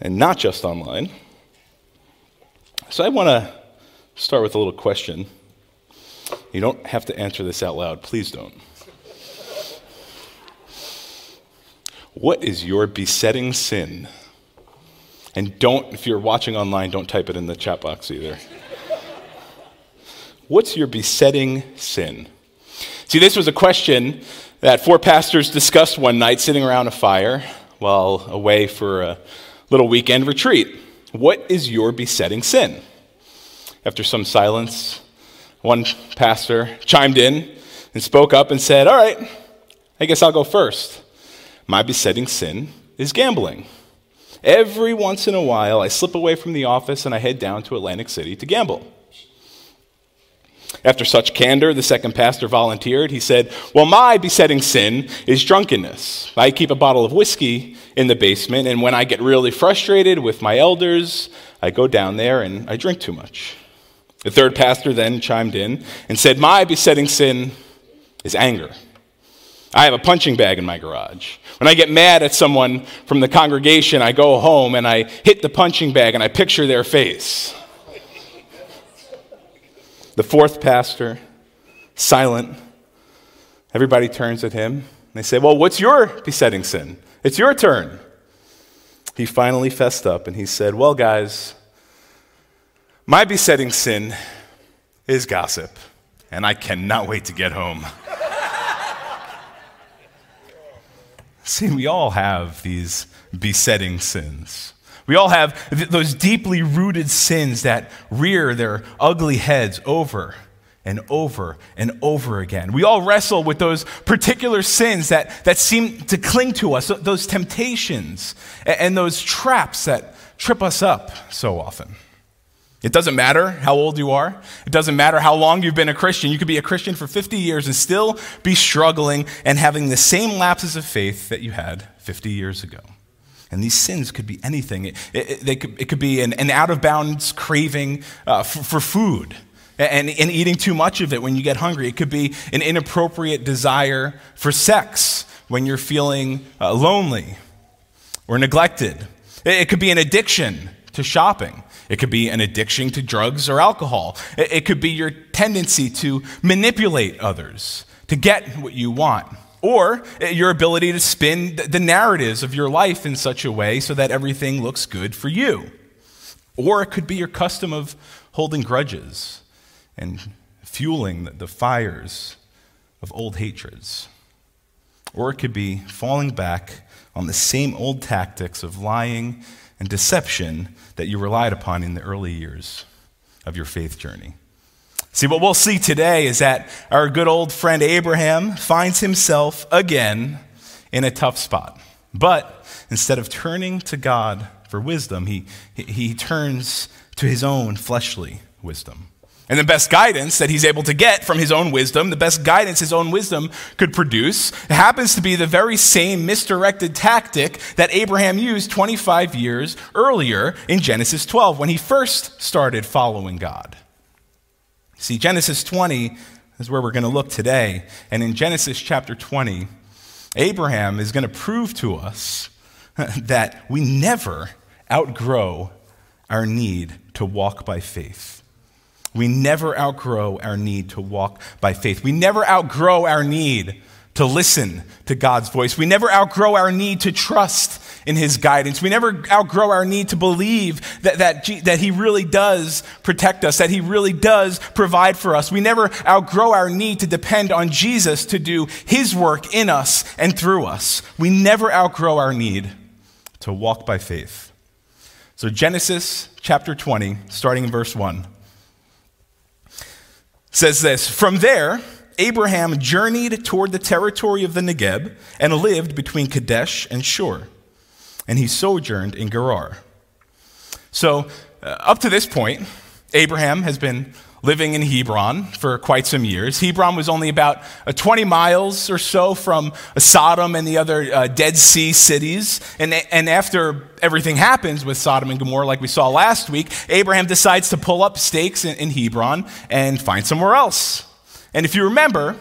And not just online. So I want to start with a little question. You don't have to answer this out loud. Please don't. What is your besetting sin? And don't, if you're watching online, don't type it in the chat box either. What's your besetting sin? See, this was a question that four pastors discussed one night sitting around a fire while away for a little weekend retreat. What is your besetting sin? After some silence, one pastor chimed in and spoke up and said, All right, I guess I'll go first. My besetting sin is gambling. Every once in a while, I slip away from the office and I head down to Atlantic City to gamble. After such candor, the second pastor volunteered. He said, Well, my besetting sin is drunkenness. I keep a bottle of whiskey in the basement, and when I get really frustrated with my elders, I go down there and I drink too much. The third pastor then chimed in and said, My besetting sin is anger. I have a punching bag in my garage. When I get mad at someone from the congregation, I go home and I hit the punching bag and I picture their face. The fourth pastor, silent. Everybody turns at him. They say, Well, what's your besetting sin? It's your turn. He finally fessed up and he said, Well, guys, my besetting sin is gossip, and I cannot wait to get home. See, we all have these besetting sins. We all have th- those deeply rooted sins that rear their ugly heads over and over and over again. We all wrestle with those particular sins that, that seem to cling to us, those temptations and, and those traps that trip us up so often. It doesn't matter how old you are. It doesn't matter how long you've been a Christian. You could be a Christian for 50 years and still be struggling and having the same lapses of faith that you had 50 years ago. And these sins could be anything. It, it, could, it could, be an, an, out of bounds craving uh, for, for, food and, and eating too much of it when you get hungry. It could be an inappropriate desire for sex when you're feeling uh, lonely or neglected. It, it could be an addiction to shopping. It could be an addiction to drugs or alcohol. It could be your tendency to manipulate others to get what you want. Or your ability to spin the narratives of your life in such a way so that everything looks good for you. Or it could be your custom of holding grudges and fueling the fires of old hatreds. Or it could be falling back on the same old tactics of lying and deception that you relied upon in the early years of your faith journey. See, what we'll see today is that our good old friend Abraham finds himself again in a tough spot. But instead of turning to God for wisdom, he, he turns to his own fleshly wisdom. And the best guidance that he's able to get from his own wisdom, the best guidance his own wisdom could produce, happens to be the very same misdirected tactic that Abraham used 25 years earlier in Genesis 12 when he first started following God. See, Genesis 20 is where we're going to look today. And in Genesis chapter 20, Abraham is going to prove to us that we never outgrow our need to walk by faith. We never outgrow our need to walk by faith. We never outgrow our need to listen to God's voice. We never outgrow our need to trust in his guidance. We never outgrow our need to believe that, that, that he really does protect us, that he really does provide for us. We never outgrow our need to depend on Jesus to do his work in us and through us. We never outgrow our need to walk by faith. So, Genesis chapter 20, starting in verse 1, says this From there, Abraham journeyed toward the territory of the Negeb and lived between Kadesh and Shur, and he sojourned in Gerar. So, uh, up to this point, Abraham has been living in Hebron for quite some years. Hebron was only about uh, 20 miles or so from uh, Sodom and the other uh, Dead Sea cities. And, and after everything happens with Sodom and Gomorrah, like we saw last week, Abraham decides to pull up stakes in, in Hebron and find somewhere else. And if you remember,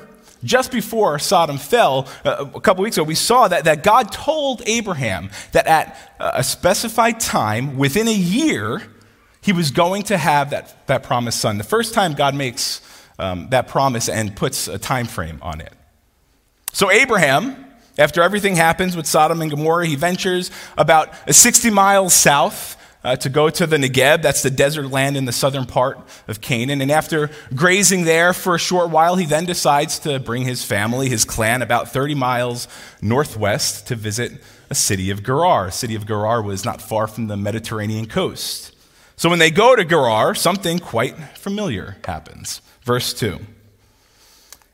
just before Sodom fell, uh, a couple weeks ago, we saw that, that God told Abraham that at a specified time, within a year, he was going to have that, that promised son. The first time God makes um, that promise and puts a time frame on it. So, Abraham, after everything happens with Sodom and Gomorrah, he ventures about 60 miles south uh, to go to the Negeb. That's the desert land in the southern part of Canaan. And after grazing there for a short while, he then decides to bring his family, his clan, about 30 miles northwest to visit a city of Gerar. A city of Gerar was not far from the Mediterranean coast. So when they go to Gerar, something quite familiar happens. Verse 2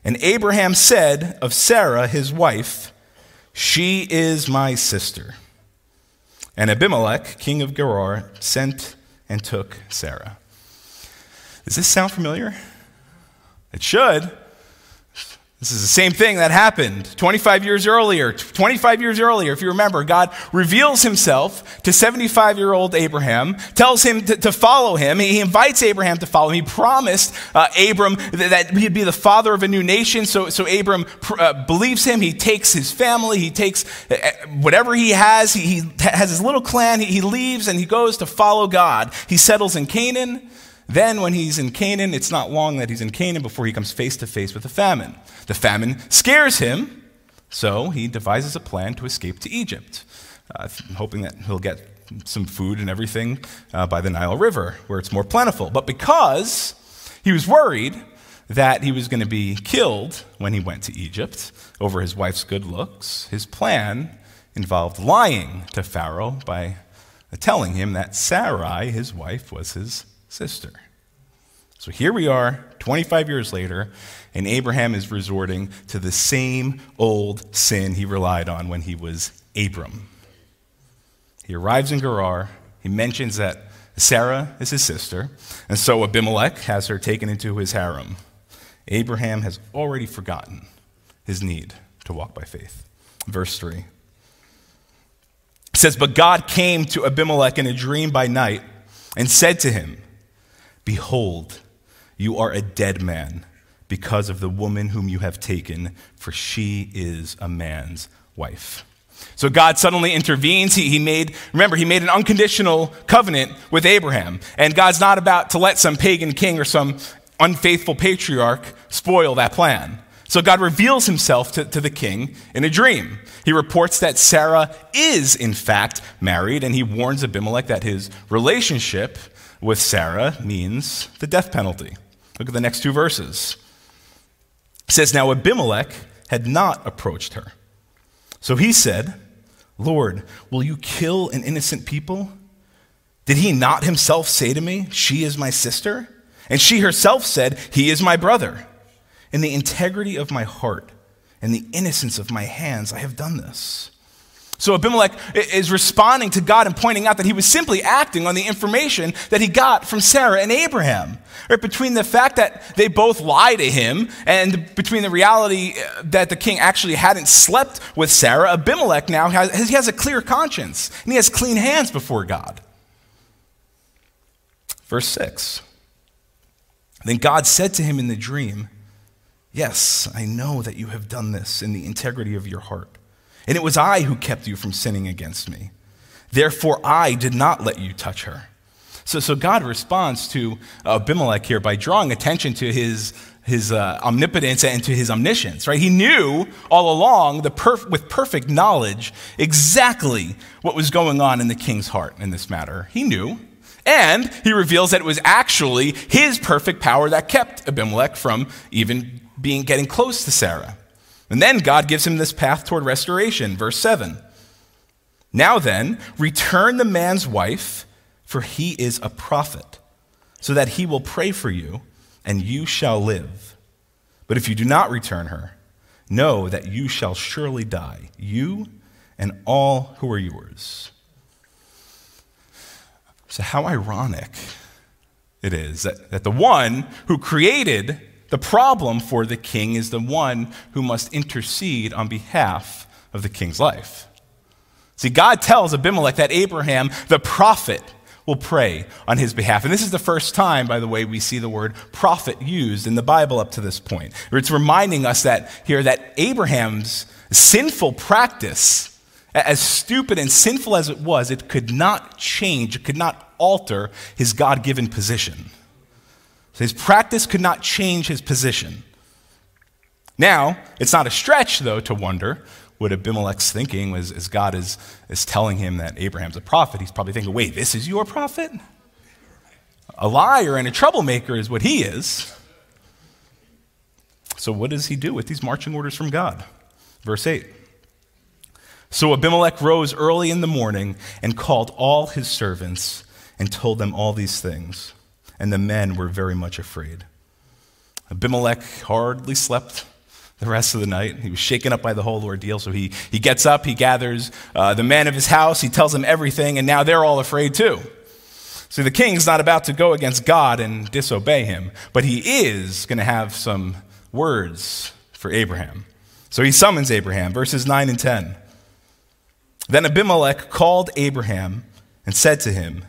And Abraham said of Sarah, his wife, She is my sister. And Abimelech, king of Gerar, sent and took Sarah. Does this sound familiar? It should. This is the same thing that happened 25 years earlier. 25 years earlier, if you remember, God reveals himself to 75 year old Abraham, tells him to, to, follow him. He invites Abraham to follow him. He promised uh, Abram that, he'd be the father of a new nation. So, so Abram uh, believes him. He takes his family, he takes uh, whatever he has. He, he has his little clan. He, he leaves and he goes to follow God. He settles in Canaan. Then, when he's in Canaan, it's not long that he's in Canaan before he comes face to face with a famine. The famine scares him, so he devises a plan to escape to Egypt, uh, hoping that he'll get some food and everything uh, by the Nile River, where it's more plentiful. But because he was worried that he was going to be killed when he went to Egypt over his wife's good looks, his plan involved lying to Pharaoh by telling him that Sarai, his wife, was his sister. So here we are, 25 years later, and Abraham is resorting to the same old sin he relied on when he was Abram. He arrives in Gerar. He mentions that Sarah is his sister, and so Abimelech has her taken into his harem. Abraham has already forgotten his need to walk by faith. Verse 3 it says, But God came to Abimelech in a dream by night and said to him, Behold, you are a dead man because of the woman whom you have taken, for she is a man's wife. So God suddenly intervenes. He, he made, remember, he made an unconditional covenant with Abraham. And God's not about to let some pagan king or some unfaithful patriarch spoil that plan. So God reveals himself to, to the king in a dream. He reports that Sarah is, in fact, married, and he warns Abimelech that his relationship with Sarah means the death penalty. Look at the next two verses. It says, Now Abimelech had not approached her. So he said, Lord, will you kill an innocent people? Did he not himself say to me, She is my sister? And she herself said, He is my brother. In the integrity of my heart and the innocence of my hands, I have done this. So Abimelech is responding to God and pointing out that he was simply acting on the information that he got from Sarah and Abraham. Right? Between the fact that they both lie to him and between the reality uh, that the king actually hadn't slept with Sarah, Abimelech now has, he has a clear conscience and he has clean hands before God. Verse 6 Then God said to him in the dream, Yes, I know that you have done this in the integrity of your heart. And it was I who kept you from sinning against me. Therefore, I did not let you touch her. So, so God responds to Abimelech here by drawing attention to his his uh, omnipotence and to his omniscience, right? He knew all along, the perf- with perfect knowledge, exactly what was going on in the king's heart in this matter. He knew. And he reveals that it was actually his perfect power that kept Abimelech from even being getting close to Sarah. And then God gives him this path toward restoration. Verse 7. Now then, return the man's wife, for he is a prophet, so that he will pray for you and you shall live. But if you do not return her, know that you shall surely die, you and all who are yours. So, how ironic it is that, that the one who created the problem for the king is the one who must intercede on behalf of the king's life. See, God tells Abimelech that Abraham, the prophet, will pray on his behalf. And this is the first time, by the way, we see the word prophet used in the Bible up to this point. It's reminding us that here that Abraham's sinful practice, as stupid and sinful as it was, it could not change, it could not alter his God given position. So his practice could not change his position. Now, it's not a stretch, though, to wonder what Abimelech's thinking was as God is, is telling him that Abraham's a prophet, he's probably thinking, wait, this is your prophet? A liar and a troublemaker is what he is. So, what does he do with these marching orders from God? Verse 8. So Abimelech rose early in the morning and called all his servants and told them all these things. And the men were very much afraid. Abimelech hardly slept the rest of the night. He was shaken up by the whole ordeal. So he, he gets up, he gathers uh, the men of his house, he tells them everything, and now they're all afraid too. See, the king's not about to go against God and disobey him, but he is going to have some words for Abraham. So he summons Abraham, verses 9 and 10. Then Abimelech called Abraham and said to him,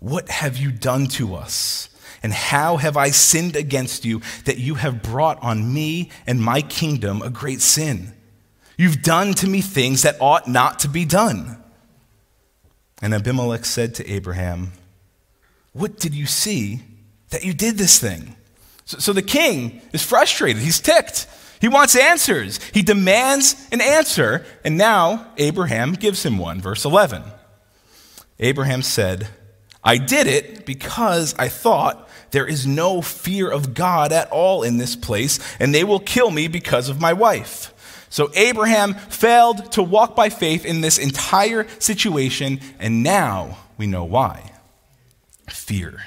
What have you done to us? And how have I sinned against you that you have brought on me and my kingdom a great sin? You've done to me things that ought not to be done. And Abimelech said to Abraham, What did you see that you did this thing? So, so the king is frustrated. He's ticked. He wants answers. He demands an answer. And now Abraham gives him one. Verse 11. Abraham said, I did it because I thought there is no fear of God at all in this place, and they will kill me because of my wife. So Abraham failed to walk by faith in this entire situation, and now we know why. Fear.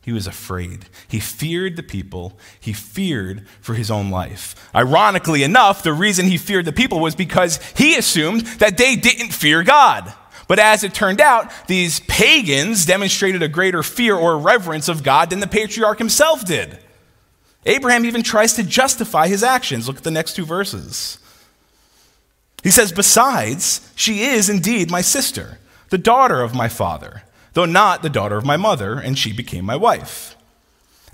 He was afraid. He feared the people. He feared for his own life. Ironically enough, the reason he feared the people was because he assumed that they didn't fear God. But as it turned out, these pagans demonstrated a greater fear or reverence of God than the patriarch himself did. Abraham even tries to justify his actions. Look at the next two verses. He says, Besides, she is indeed my sister, the daughter of my father, though not the daughter of my mother, and she became my wife.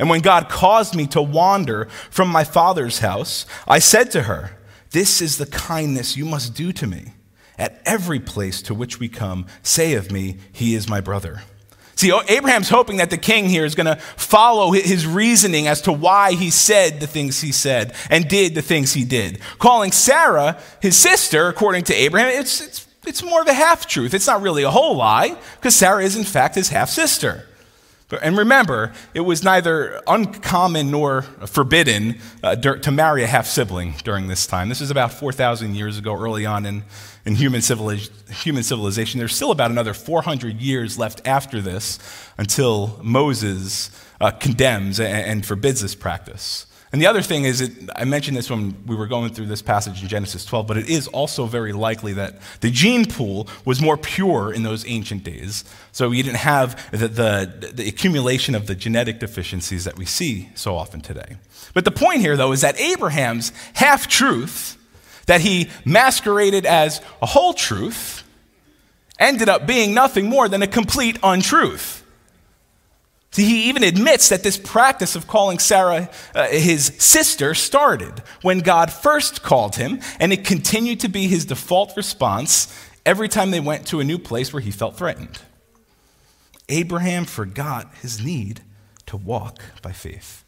And when God caused me to wander from my father's house, I said to her, This is the kindness you must do to me at every place to which we come, say of me, He is my brother. See, Abraham's hoping that the king here is going to follow his reasoning as to why he said the things he said and did the things he did. Calling Sarah his sister, according to Abraham, it's, it's, it's more of a half truth. It's not really a whole lie, because Sarah is, in fact, his half sister. And remember, it was neither uncommon nor forbidden uh, to marry a half sibling during this time. This is about 4,000 years ago, early on in, in human, human civilization. There's still about another 400 years left after this until Moses uh, condemns and, and forbids this practice. And the other thing is, it, I mentioned this when we were going through this passage in Genesis 12, but it is also very likely that the gene pool was more pure in those ancient days. So you didn't have the, the, the accumulation of the genetic deficiencies that we see so often today. But the point here, though, is that Abraham's half truth, that he masqueraded as a whole truth, ended up being nothing more than a complete untruth. See, he even admits that this practice of calling Sarah uh, his sister started when God first called him, and it continued to be his default response every time they went to a new place where he felt threatened. Abraham forgot his need to walk by faith.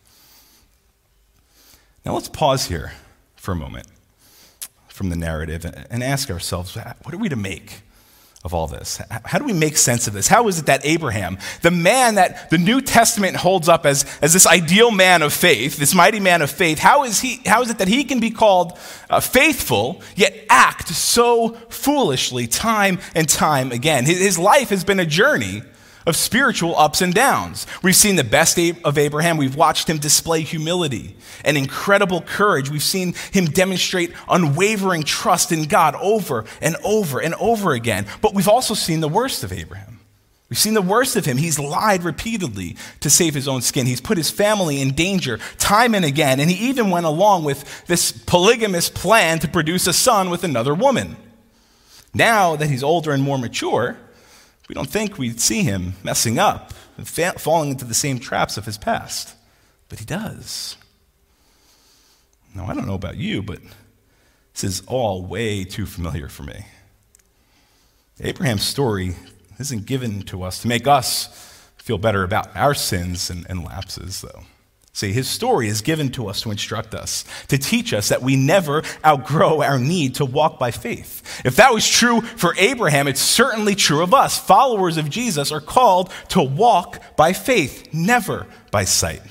Now let's pause here for a moment from the narrative and ask ourselves what are we to make of all this? How do we make sense of this? How is it that Abraham, the man that the New Testament holds up as, as this ideal man of faith, this mighty man of faith, how is, he, how is it that he can be called uh, faithful, yet act so foolishly time and time again? His, his life has been a journey of spiritual ups and downs. We've seen the best of Abraham. We've watched him display humility and incredible courage. We've seen him demonstrate unwavering trust in God over and over and over again. But we've also seen the worst of Abraham. We've seen the worst of him. He's lied repeatedly to save his own skin. He's put his family in danger time and again. And he even went along with this polygamous plan to produce a son with another woman. Now that he's older and more mature, we don't think we'd see him messing up and fa- falling into the same traps of his past. But he does. Now, I don't know about you, but this is all way too familiar for me. Abraham's story isn't given to us to make us feel better about our sins and, and lapses, though. See, his story is given to us to instruct us, to teach us that we never outgrow our need to walk by faith. If that was true for Abraham, it's certainly true of us. Followers of Jesus are called to walk by faith, never by sight.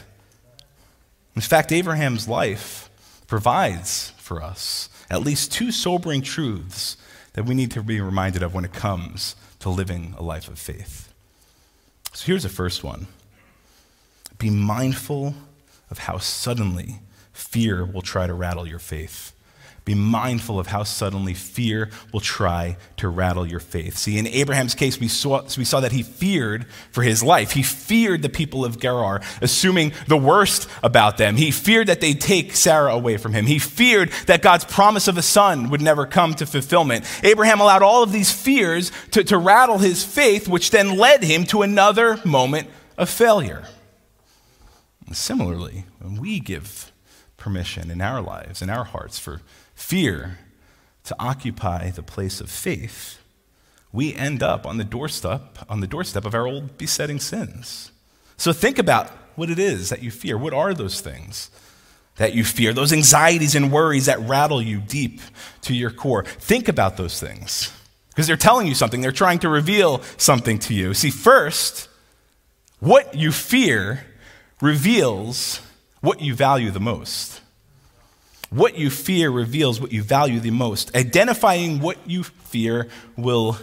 In fact, Abraham's life provides for us at least two sobering truths that we need to be reminded of when it comes to living a life of faith. So here's the first one be mindful of how suddenly fear will try to rattle your faith. Be mindful of how suddenly fear will try to rattle your faith. See, in Abraham's case, we saw, we saw that he feared for his life. He feared the people of Gerar, assuming the worst about them. He feared that they'd take Sarah away from him. He feared that God's promise of a son would never come to fulfillment. Abraham allowed all of these fears to, to rattle his faith, which then led him to another moment of failure. Similarly, when we give permission in our lives, in our hearts, for fear to occupy the place of faith, we end up on the doorstep, on the doorstep of our old besetting sins. So think about what it is that you fear. What are those things that you fear? Those anxieties and worries that rattle you deep to your core. Think about those things because they're telling you something. They're trying to reveal something to you. See, first, what you fear reveals what you value the most. What you fear reveals what you value the most. Identifying what you fear will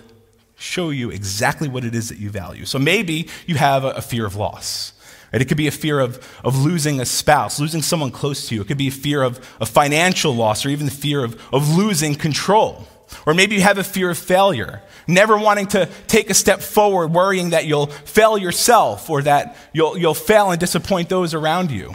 show you exactly what it is that you value. So maybe you have a, fear of loss. Right? It could be a fear of, of losing a spouse, losing someone close to you. It could be a fear of, of financial loss or even the fear of, of losing control. Or maybe you have a fear of failure, never wanting to take a step forward, worrying that you'll fail yourself or that you'll, you'll fail and disappoint those around you.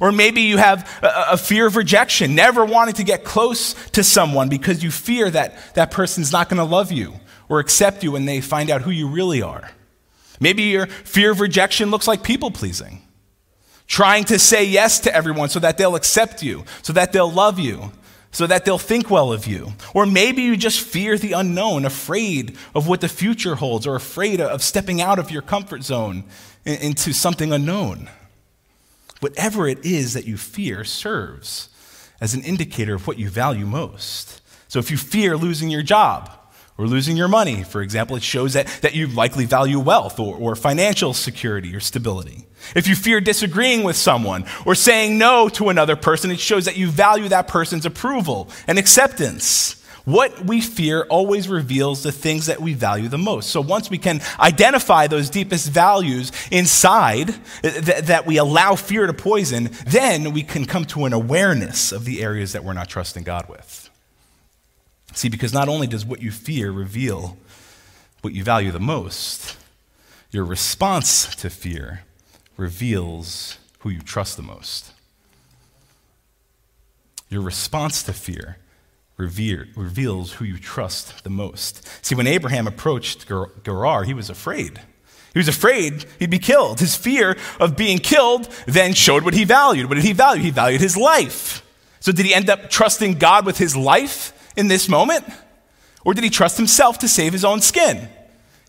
Or maybe you have a, a, fear of rejection, never wanting to get close to someone because you fear that that person's not going to love you or accept you when they find out who you really are. Maybe your fear of rejection looks like people pleasing, trying to say yes to everyone so that they'll accept you, so that they'll love you, so that they'll think well of you. Or maybe you just fear the unknown, afraid of what the future holds, or afraid of stepping out of your comfort zone into something unknown. Whatever it is that you fear serves as an indicator of what you value most. So if you fear losing your job, or losing your money, for example, it shows that, that you likely value wealth or, or financial security or stability. If you fear disagreeing with someone or saying no to another person, it shows that you value that person's approval and acceptance. What we fear always reveals the things that we value the most. So once we can identify those deepest values inside th- that we allow fear to poison, then we can come to an awareness of the areas that we're not trusting God with. See, because not only does what you fear reveal what you value the most, your response to fear reveals who you trust the most. Your response to fear revere, reveals who you trust the most. See, when Abraham approached Gerar, he was afraid. He was afraid he'd be killed. His fear of being killed then showed what he valued. What did he value? He valued his life. So, did he end up trusting God with his life? in this moment? Or did he trust himself to save his own skin?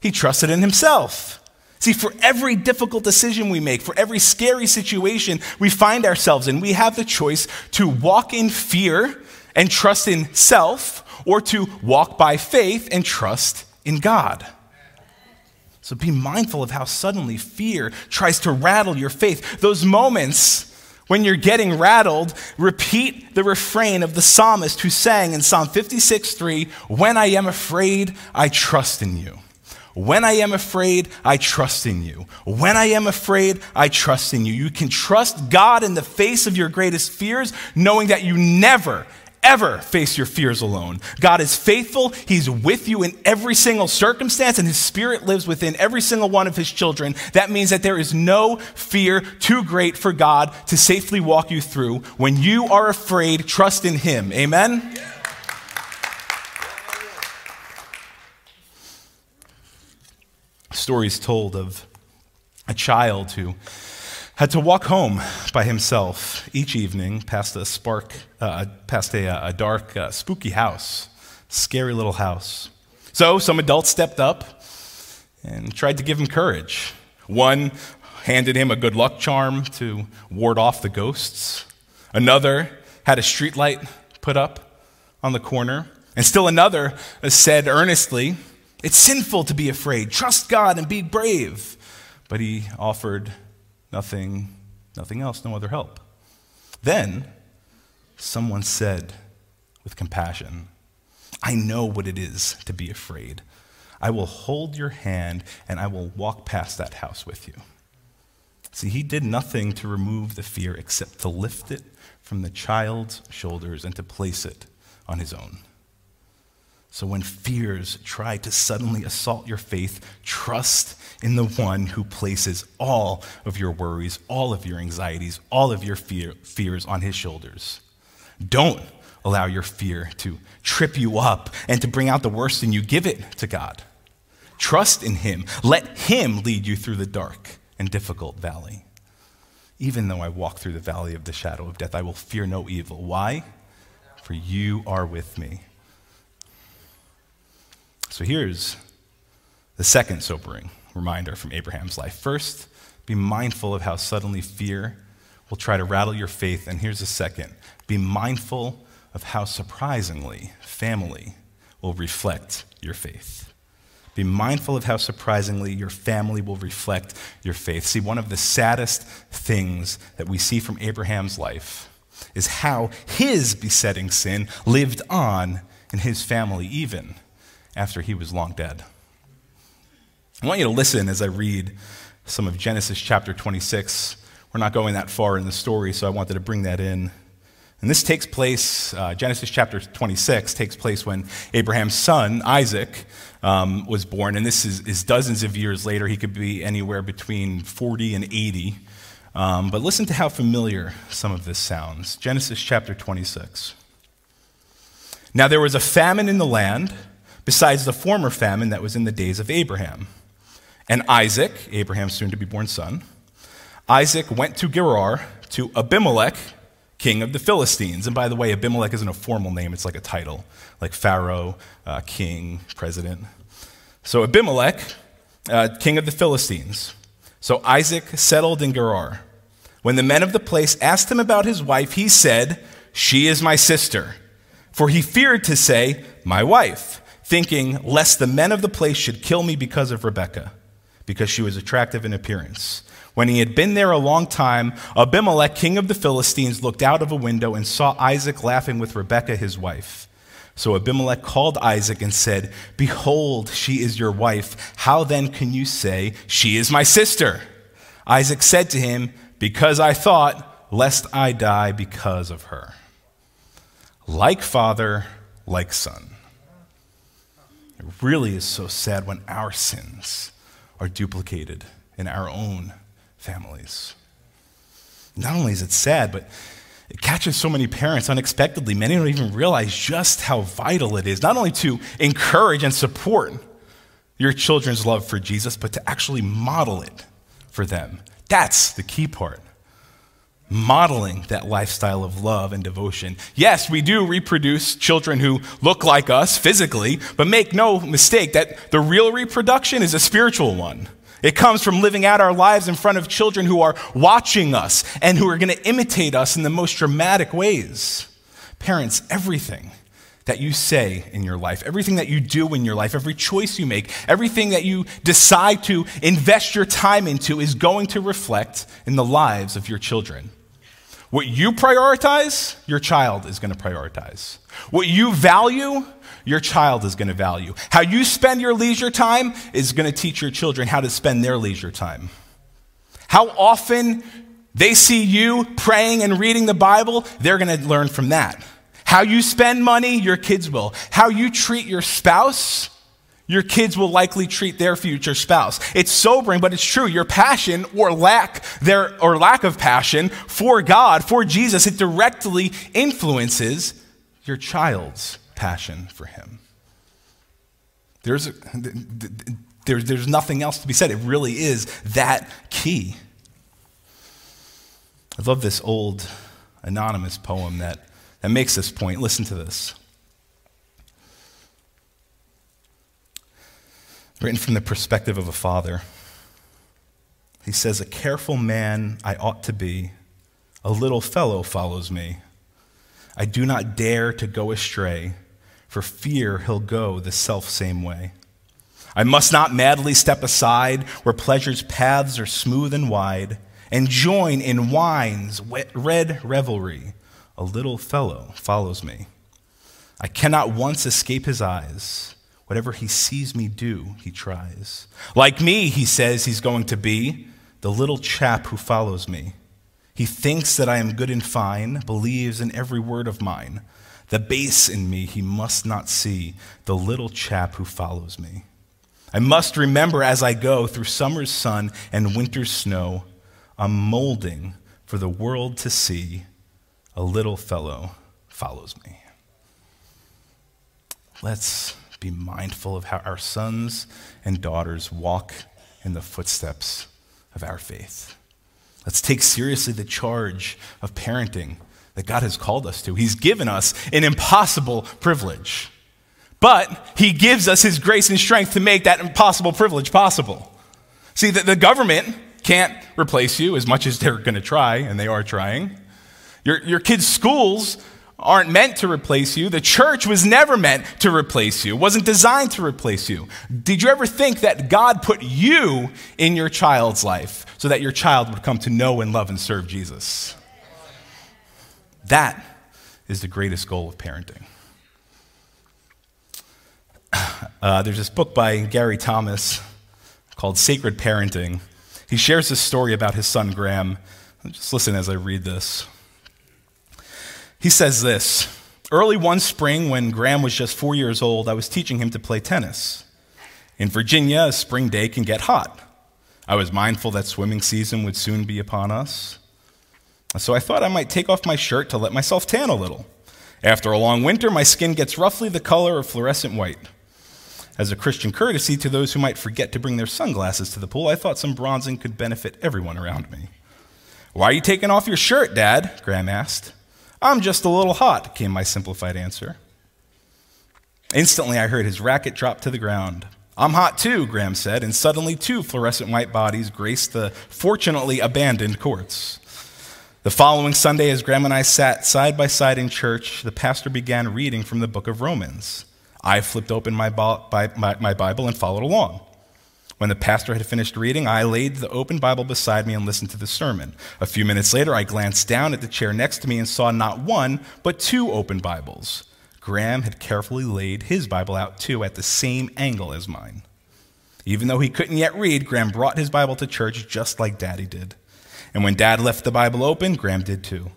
He trusted in himself. See, for every difficult decision we make, for every scary situation we find ourselves in, we have the choice to walk in fear and trust in self, or to walk by faith and trust in God. So be mindful of how suddenly fear tries to rattle your faith. Those moments when you're getting rattled, repeat the refrain of the psalmist who sang in Psalm 56 3 When I am afraid, I trust in you. When I am afraid, I trust in you. When I am afraid, I trust in you. You can trust God in the face of your greatest fears, knowing that you never, ever face your fears alone. God is faithful. He's with you in every single circumstance, and His Spirit lives within every single one of His children. That means that there is no fear too great for God to safely walk you through. When you are afraid, trust in Him. Amen? Stories told of a child who had to walk home by himself each evening past a spark, uh, past a, a dark, uh, spooky house, scary little house. So some adults stepped up and tried to give him courage. One handed him a good luck charm to ward off the ghosts. Another had a streetlight put up on the corner. And still another said earnestly, It's sinful to be afraid. Trust God and be brave. But he offered Nothing, nothing else, no other help. Then someone said with compassion, I know what it is to be afraid. I will hold your hand and I will walk past that house with you. See, he did nothing to remove the fear except to lift it from the child's shoulders and to place it on his own. So when fears try to suddenly assault your faith, trust in the one who places all of your worries, all of your anxieties, all of your fear, fears on his shoulders. Don't allow your fear to trip you up and to bring out the worst in you. Give it to God. Trust in him. Let him lead you through the dark and difficult valley. Even though I walk through the valley of the shadow of death, I will fear no evil. Why? For you are with me. So here's the second sobering reminder from Abraham's life. First, be mindful of how suddenly fear will try to rattle your faith. And here's the second be mindful of how surprisingly family will reflect your faith. Be mindful of how surprisingly your family will reflect your faith. See, one of the saddest things that we see from Abraham's life is how his besetting sin lived on in his family, even after he was long dead. I want you to listen as I read some of Genesis chapter 26. We're not going that far in the story, so I wanted to bring that in. And this takes place, uh, Genesis chapter 26 takes place when Abraham's son, Isaac, um, was born. And this is, is, dozens of years later. He could be anywhere between 40 and 80. Um, but listen to how familiar some of this sounds. Genesis chapter 26. Now there was a famine in the land besides the former famine that was in the days of Abraham. And Isaac, Abraham's soon to be born son, Isaac went to Gerar to Abimelech, king of the Philistines. And by the way, Abimelech isn't a formal name, it's like a title, like Pharaoh, uh, king, president. So Abimelech, uh, king of the Philistines. So Isaac settled in Gerar. When the men of the place asked him about his wife, he said, She is my sister. For he feared to say, My wife thinking, lest the men of the place should kill me because of Rebekah, because she was attractive in appearance. When he had been there a long time, Abimelech, king of the Philistines, looked out of a window and saw Isaac laughing with Rebekah, his wife. So Abimelech called Isaac and said, Behold, she is your wife. How then can you say, She is my sister? Isaac said to him, Because I thought, lest I die because of her. Like father, like son. It really is so sad when our sins are duplicated in our own families. Not only is it sad, but it catches so many parents unexpectedly. Many don't even realize just how vital it is, not only to encourage and support your children's love for Jesus, but to actually model it for them. That's the key part modeling that lifestyle of love and devotion. Yes, we do reproduce children who look like us physically, but make no mistake that the real reproduction is a spiritual one. It comes from living out our lives in front of children who are watching us and who are going to imitate us in the most dramatic ways. Parents, everything that you say in your life, everything that you do in your life, every choice you make, everything that you decide to invest your time into is going to reflect in the lives of your children. What you prioritize, your child is going to prioritize. What you value, your child is going to value. How you spend your leisure time is going to teach your children how to spend their leisure time. How often they see you praying and reading the Bible, they're going to learn from that. How you spend money, your kids will. How you treat your spouse, your kids will likely treat their future spouse. It's sobering, but it's true. Your passion or lack there or lack of passion for God, for Jesus, it directly influences your child's passion for him. There's, a, there's, there's nothing else to be said. It really is that key. I love this old anonymous poem that, that makes this point. Listen to this. Written from the perspective of a father. He says, A careful man I ought to be, a little fellow follows me. I do not dare to go astray for fear he'll go the self same way. I must not madly step aside where pleasure's paths are smooth and wide, and join in wine's red revelry. A little fellow follows me. I cannot once escape his eyes. Whatever he sees me do, he tries. Like me, he says he's going to be, the little chap who follows me. He thinks that I am good and fine, believes in every word of mine. The base in me he must not see, the little chap who follows me. I must remember as I go through summer's sun and winter's snow, I'm molding for the world to see. A little fellow follows me. Let's be mindful of how our sons and daughters walk in the footsteps of our faith. Let's take seriously the charge of parenting that God has called us to. He's given us an impossible privilege, but He gives us His grace and strength to make that impossible privilege possible. See, that the government can't replace you as much as they're going to try, and they are trying. Your, your kids' schools aren't meant to replace you. The church was never meant to replace you, wasn't designed to replace you. Did you ever think that God put you in your child's life so that your child would come to know and love and serve Jesus? That is the greatest goal of parenting. Uh, there's this book by Gary Thomas called Sacred Parenting. He shares this story about his son Graham. Just listen as I read this. He says this Early one spring, when Graham was just four years old, I was teaching him to play tennis. In Virginia, a spring day can get hot. I was mindful that swimming season would soon be upon us. So I thought I might take off my shirt to let myself tan a little. After a long winter, my skin gets roughly the color of fluorescent white. As a Christian courtesy to those who might forget to bring their sunglasses to the pool, I thought some bronzing could benefit everyone around me. Why are you taking off your shirt, Dad? Graham asked. I'm just a little hot, came my simplified answer. Instantly, I heard his racket drop to the ground. I'm hot too, Graham said, and suddenly two fluorescent white bodies graced the fortunately abandoned courts. The following Sunday, as Graham and I sat side by side in church, the pastor began reading from the book of Romans. I flipped open my, Bible and followed along. When the pastor had finished reading, I laid the open Bible beside me and listened to the sermon. A few minutes later, I glanced down at the chair next to me and saw not one, but two open Bibles. Graham had carefully laid his Bible out too at the same angle as mine. Even though he couldn't yet read, Graham brought his Bible to church just like Daddy did. And when Dad left the Bible open, Graham did too.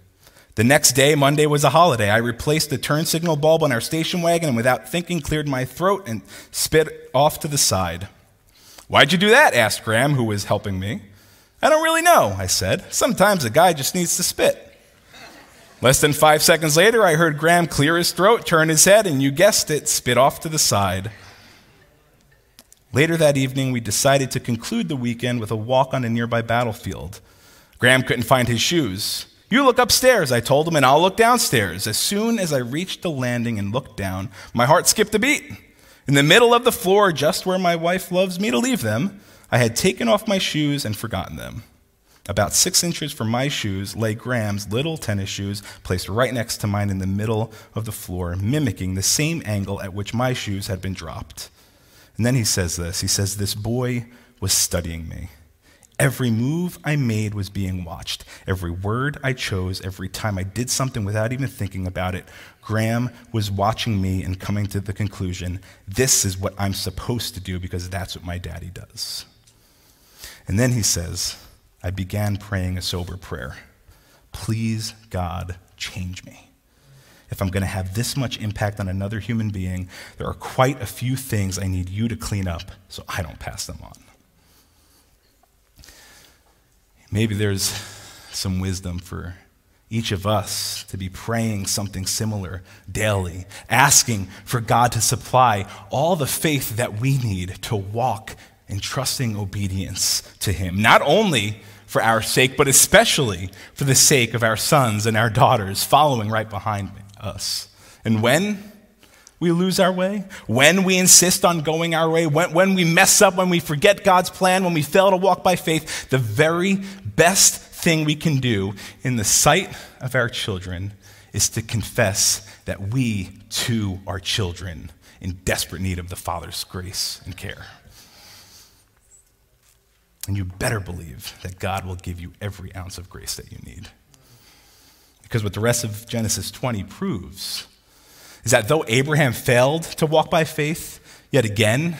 The next day, Monday, was a holiday. I replaced the turn signal bulb on our station wagon and without thinking cleared my throat and spit off to the side. Why'd you do that? asked Graham, who was helping me. I don't really know, I said. Sometimes a guy just needs to spit. Less than five seconds later, I heard Graham clear his throat, turn his head, and you guessed it, spit off to the side. Later that evening, we decided to conclude the weekend with a walk on a nearby battlefield. Graham couldn't find his shoes. You look upstairs, I told him, and I'll look downstairs. As soon as I reached the landing and looked down, my heart skipped a beat. In the middle of the floor, just where my wife loves me to leave them, I had taken off my shoes and forgotten them. About six inches from my shoes lay Graham's little tennis shoes, placed right next to mine in the middle of the floor, mimicking the same angle at which my shoes had been dropped. And then he says this He says, This boy was studying me. Every move I made was being watched. Every word I chose, every time I did something without even thinking about it, Graham was watching me and coming to the conclusion this is what I'm supposed to do because that's what my daddy does. And then he says, I began praying a sober prayer. Please, God, change me. If I'm going to have this much impact on another human being, there are quite a few things I need you to clean up so I don't pass them on. Maybe there's some wisdom for each of us to be praying something similar daily, asking for God to supply all the faith that we need to walk in trusting obedience to Him. Not only for our sake, but especially for the sake of our sons and our daughters following right behind us. And when we lose our way, when we insist on going our way, when, when we mess up, when we forget God's plan, when we fail to walk by faith, the very best thing we can do in the sight of our children is to confess that we too are children in desperate need of the Father's grace and care. And you better believe that God will give you every ounce of grace that you need. Because what the rest of Genesis 20 proves is that though Abraham failed to walk by faith, yet again,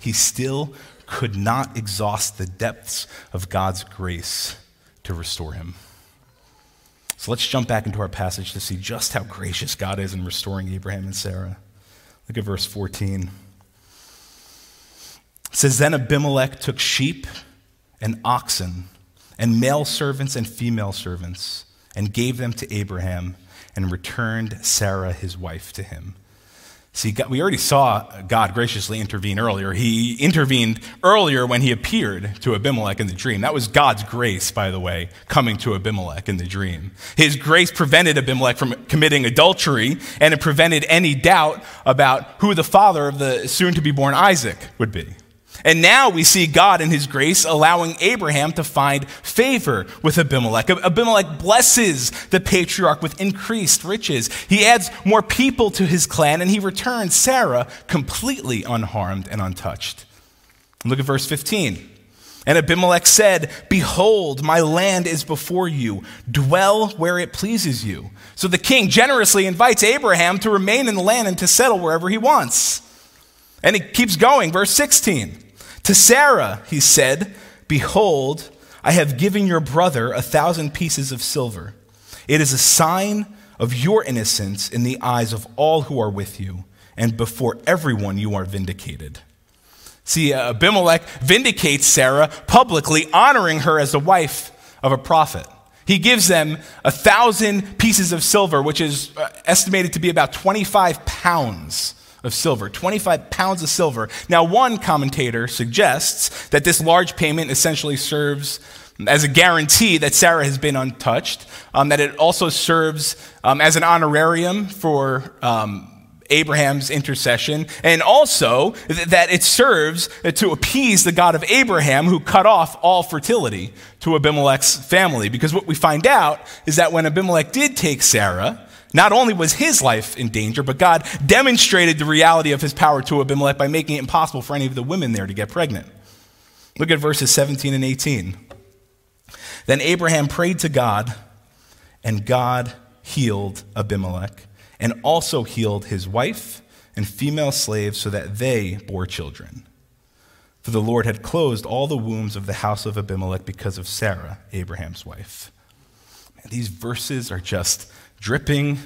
he still could not exhaust the depths of God's grace to restore him. So let's jump back into our passage to see just how gracious God is in restoring Abraham and Sarah. Look at verse 14. It says, Then Abimelech took sheep and oxen, and male servants and female servants, and gave them to Abraham, and returned Sarah his wife to him. See, we already saw God graciously intervene earlier. He intervened earlier when he appeared to Abimelech in the dream. That was God's grace, by the way, coming to Abimelech in the dream. His grace prevented Abimelech from committing adultery, and it prevented any doubt about who the father of the soon to be born Isaac would be. And now we see God in his grace allowing Abraham to find favor with Abimelech. Abimelech blesses the patriarch with increased riches. He adds more people to his clan and he returns Sarah completely unharmed and untouched. Look at verse 15. And Abimelech said, Behold, my land is before you. Dwell where it pleases you. So the king generously invites Abraham to remain in the land and to settle wherever he wants. And he keeps going, verse 16. To Sarah, he said, Behold, I have given your brother a thousand pieces of silver. It is a sign of your innocence in the eyes of all who are with you, and before everyone you are vindicated. See, Abimelech vindicates Sarah publicly, honoring her as the wife of a prophet. He gives them a thousand pieces of silver, which is uh, estimated to be about 25 pounds of silver, 25 pounds of silver. Now, one commentator suggests that this large payment essentially serves as a guarantee that Sarah has been untouched, um, that it also serves um, as an honorarium for um, Abraham's intercession, and also that it serves to appease the God of Abraham who cut off all fertility to Abimelech's family. Because what we find out is that when Abimelech did take Sarah, not only was his life in danger, but God demonstrated the reality of his power to Abimelech by making it impossible for any of the women there to get pregnant. Look at verses 17 and 18. Then Abraham prayed to God, and God healed Abimelech, and also healed his wife and female slaves so that they bore children. For the Lord had closed all the wombs of the house of Abimelech because of Sarah, Abraham's wife. Man, these verses are just dripping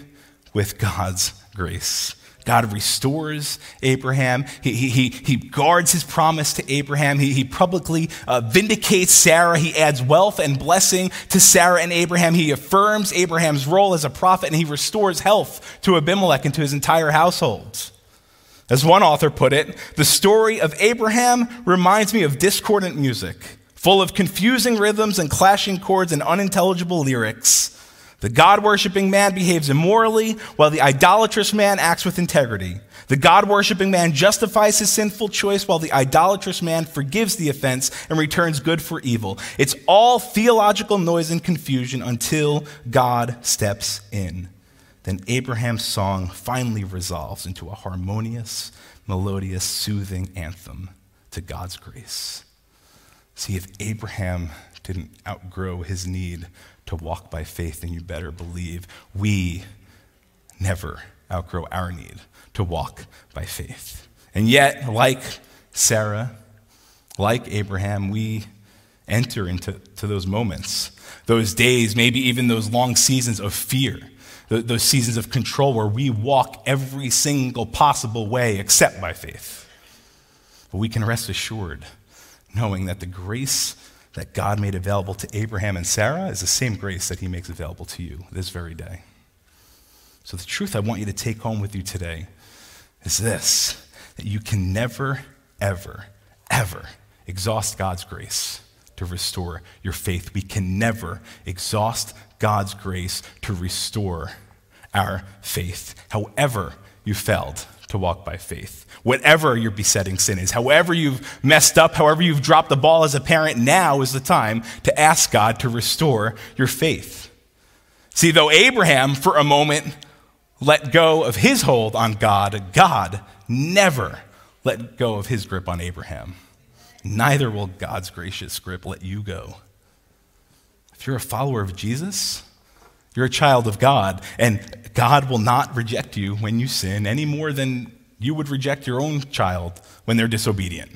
with God's grace. God restores Abraham. He, he, he guards his promise to Abraham. He, he publicly uh, vindicates Sarah. He adds wealth and blessing to Sarah and Abraham. He affirms Abraham's role as a prophet, and he restores health to Abimelech and to his entire household. As one author put it, the story of Abraham reminds me of discordant music, full of confusing rhythms and clashing chords and unintelligible lyrics. The God worshiping man behaves immorally, while the idolatrous man acts with integrity. The God worshiping man justifies his sinful choice, while the idolatrous man forgives the offense and returns good for evil. It's all theological noise and confusion until God steps in. Then Abraham's song finally resolves into a harmonious, melodious, soothing anthem to God's grace. See, if Abraham didn't outgrow his need to walk by faith, then you better believe we never outgrow our need to walk by faith. And yet, like Sarah, like Abraham, we enter into to those moments, those days, maybe even those long seasons of fear, those seasons of control where we walk every single possible way except by faith. But we can rest assured knowing that the grace that God made available to Abraham and Sarah is the same grace that he makes available to you this very day. So, the truth I want you to take home with you today is this that you can never, ever, ever exhaust God's grace to restore your faith. We can never exhaust God's grace to restore our faith. However, you failed to walk by faith. Whatever your besetting sin is, however you've messed up, however you've dropped the ball as a parent, now is the time to ask God to restore your faith. See, though Abraham, for a moment, let go of his hold on God, God never let go of his grip on Abraham. Neither will God's gracious grip let you go. If you're a follower of Jesus, you're a child of God, and God will not reject you when you sin any more than you would reject your own child when they're disobedient.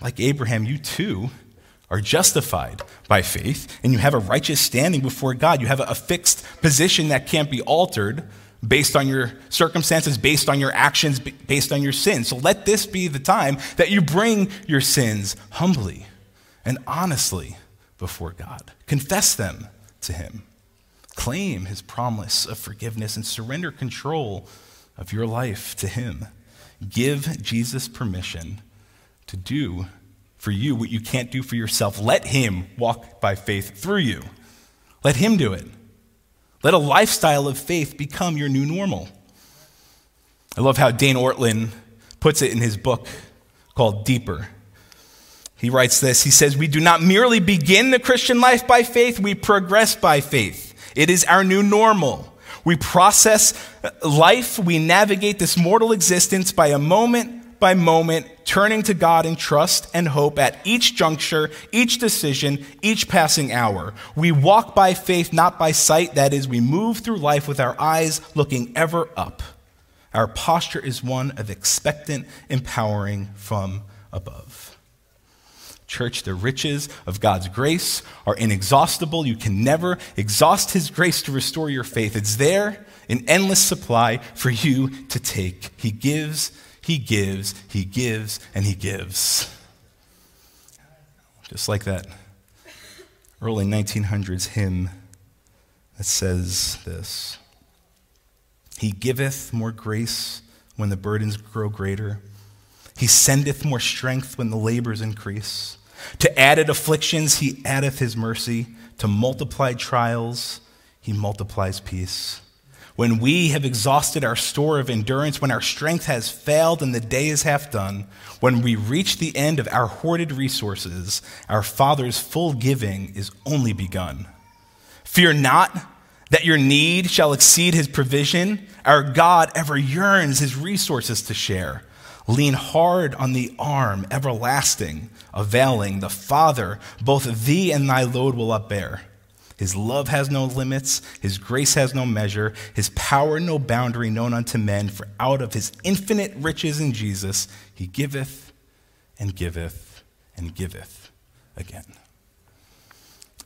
Like Abraham, you too are justified by faith, and you have a righteous standing before God. You have a fixed position that can't be altered based on your circumstances, based on your actions, based on your sins. So let this be the time that you bring your sins humbly and honestly before God. Confess them to Him. Claim his promise of forgiveness and surrender control of your life to him. Give Jesus permission to do for you what you can't do for yourself. Let him walk by faith through you. Let him do it. Let a lifestyle of faith become your new normal. I love how Dane Ortlund puts it in his book called Deeper. He writes this He says, We do not merely begin the Christian life by faith, we progress by faith. It is our new normal. We process life, we navigate this mortal existence by a moment by moment, turning to God in trust and hope at each juncture, each decision, each passing hour. We walk by faith, not by sight. That is, we move through life with our eyes looking ever up. Our posture is one of expectant empowering from above. Church, the riches of God's grace are inexhaustible. You can never exhaust His grace to restore your faith. It's there in endless supply for you to take. He gives, He gives, He gives, and He gives. Just like that early 1900s hymn that says this He giveth more grace when the burdens grow greater. He sendeth more strength when the labors increase. To added afflictions, he addeth his mercy. To multiplied trials, he multiplies peace. When we have exhausted our store of endurance, when our strength has failed and the day is half done, when we reach the end of our hoarded resources, our Father's full giving is only begun. Fear not that your need shall exceed his provision. Our God ever yearns his resources to share. Lean hard on the arm everlasting, availing the Father, both thee and thy load will upbear. His love has no limits, his grace has no measure, his power no boundary known unto men, for out of his infinite riches in Jesus he giveth and giveth and giveth again.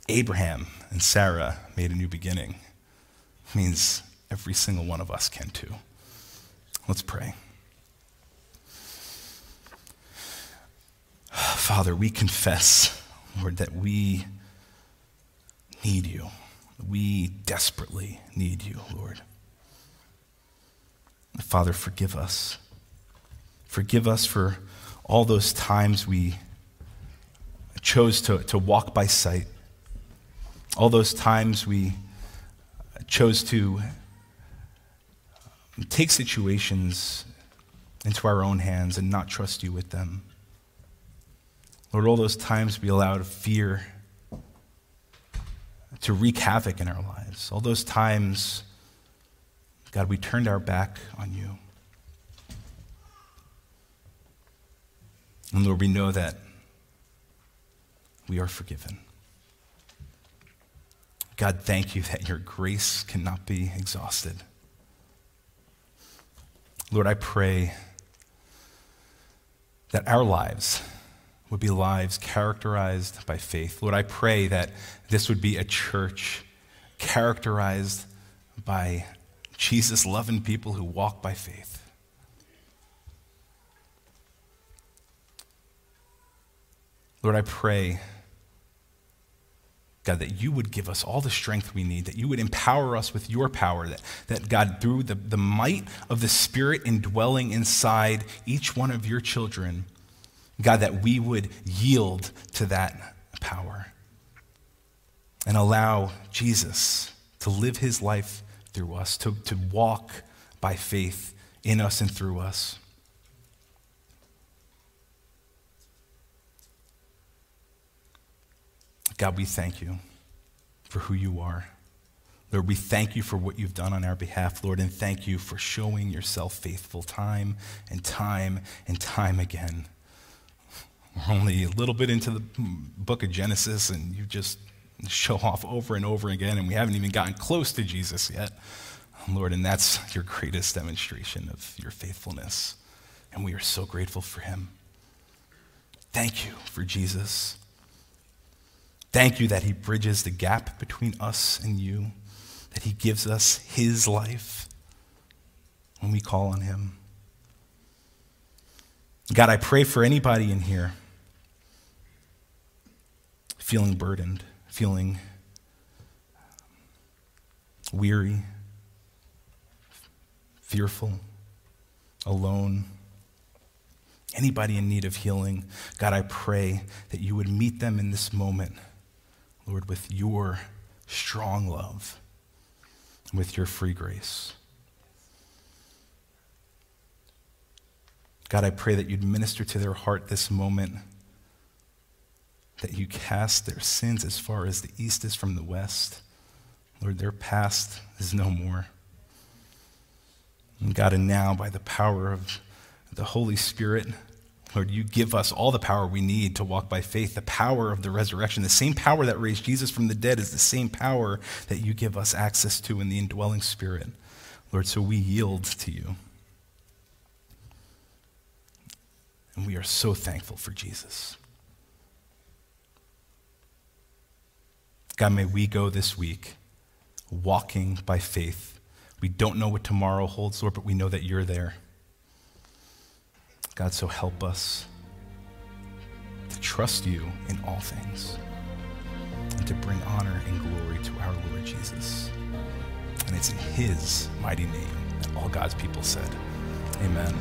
Abraham and Sarah made a new beginning. It means every single one of us can too. Let's pray. Father, we confess, Lord, that we need you. We desperately need you, Lord. Father, forgive us. Forgive us for all those times we chose to, to walk by sight, all those times we chose to take situations into our own hands and not trust you with them. Lord, all those times we allowed fear to wreak havoc in our lives, all those times, God, we turned our back on you. And Lord, we know that we are forgiven. God, thank you that your grace cannot be exhausted. Lord, I pray that our lives would be lives characterized by faith. Lord, I pray that this would be a church characterized by Jesus loving people who walk by faith. Lord, I pray, God, that you would give us all the strength we need, that you would empower us with your power, that, that God, through the, the might of the Spirit indwelling inside each one of your children, God, that we would yield to that power and allow Jesus to live his life through us, to, to walk by faith in us and through us. God, we thank you for who you are. Lord, we thank you for what you've done on our behalf, Lord, and thank you for showing yourself faithful time and time and time again. We're only a little bit into the book of Genesis, and you just show off over and over again, and we haven't even gotten close to Jesus yet. Lord, and that's your greatest demonstration of your faithfulness. And we are so grateful for him. Thank you for Jesus. Thank you that He bridges the gap between us and you, that He gives us His life when we call on Him. God, I pray for anybody in here feeling burdened, feeling weary, fearful, alone. Anybody in need of healing, God, I pray that you would meet them in this moment Lord, with your strong love, with your free grace. God, I pray that you'd minister to their heart this moment, that you cast their sins as far as the east is from the west. Lord, their past is no more. And God, and now by the power of the Holy Spirit, Lord, you give us all the power we need to walk by faith, the power of the resurrection. The same power that raised Jesus from the dead is the same power that you give us access to in the indwelling spirit. Lord, so we yield to you. And we are so thankful for Jesus. God, may we go this week walking by faith. We don't know what tomorrow holds, Lord, but we know that you're there. God, so help us to trust you in all things and to bring honor and glory to our Lord Jesus. And it's in his mighty name that all God's people said, Amen.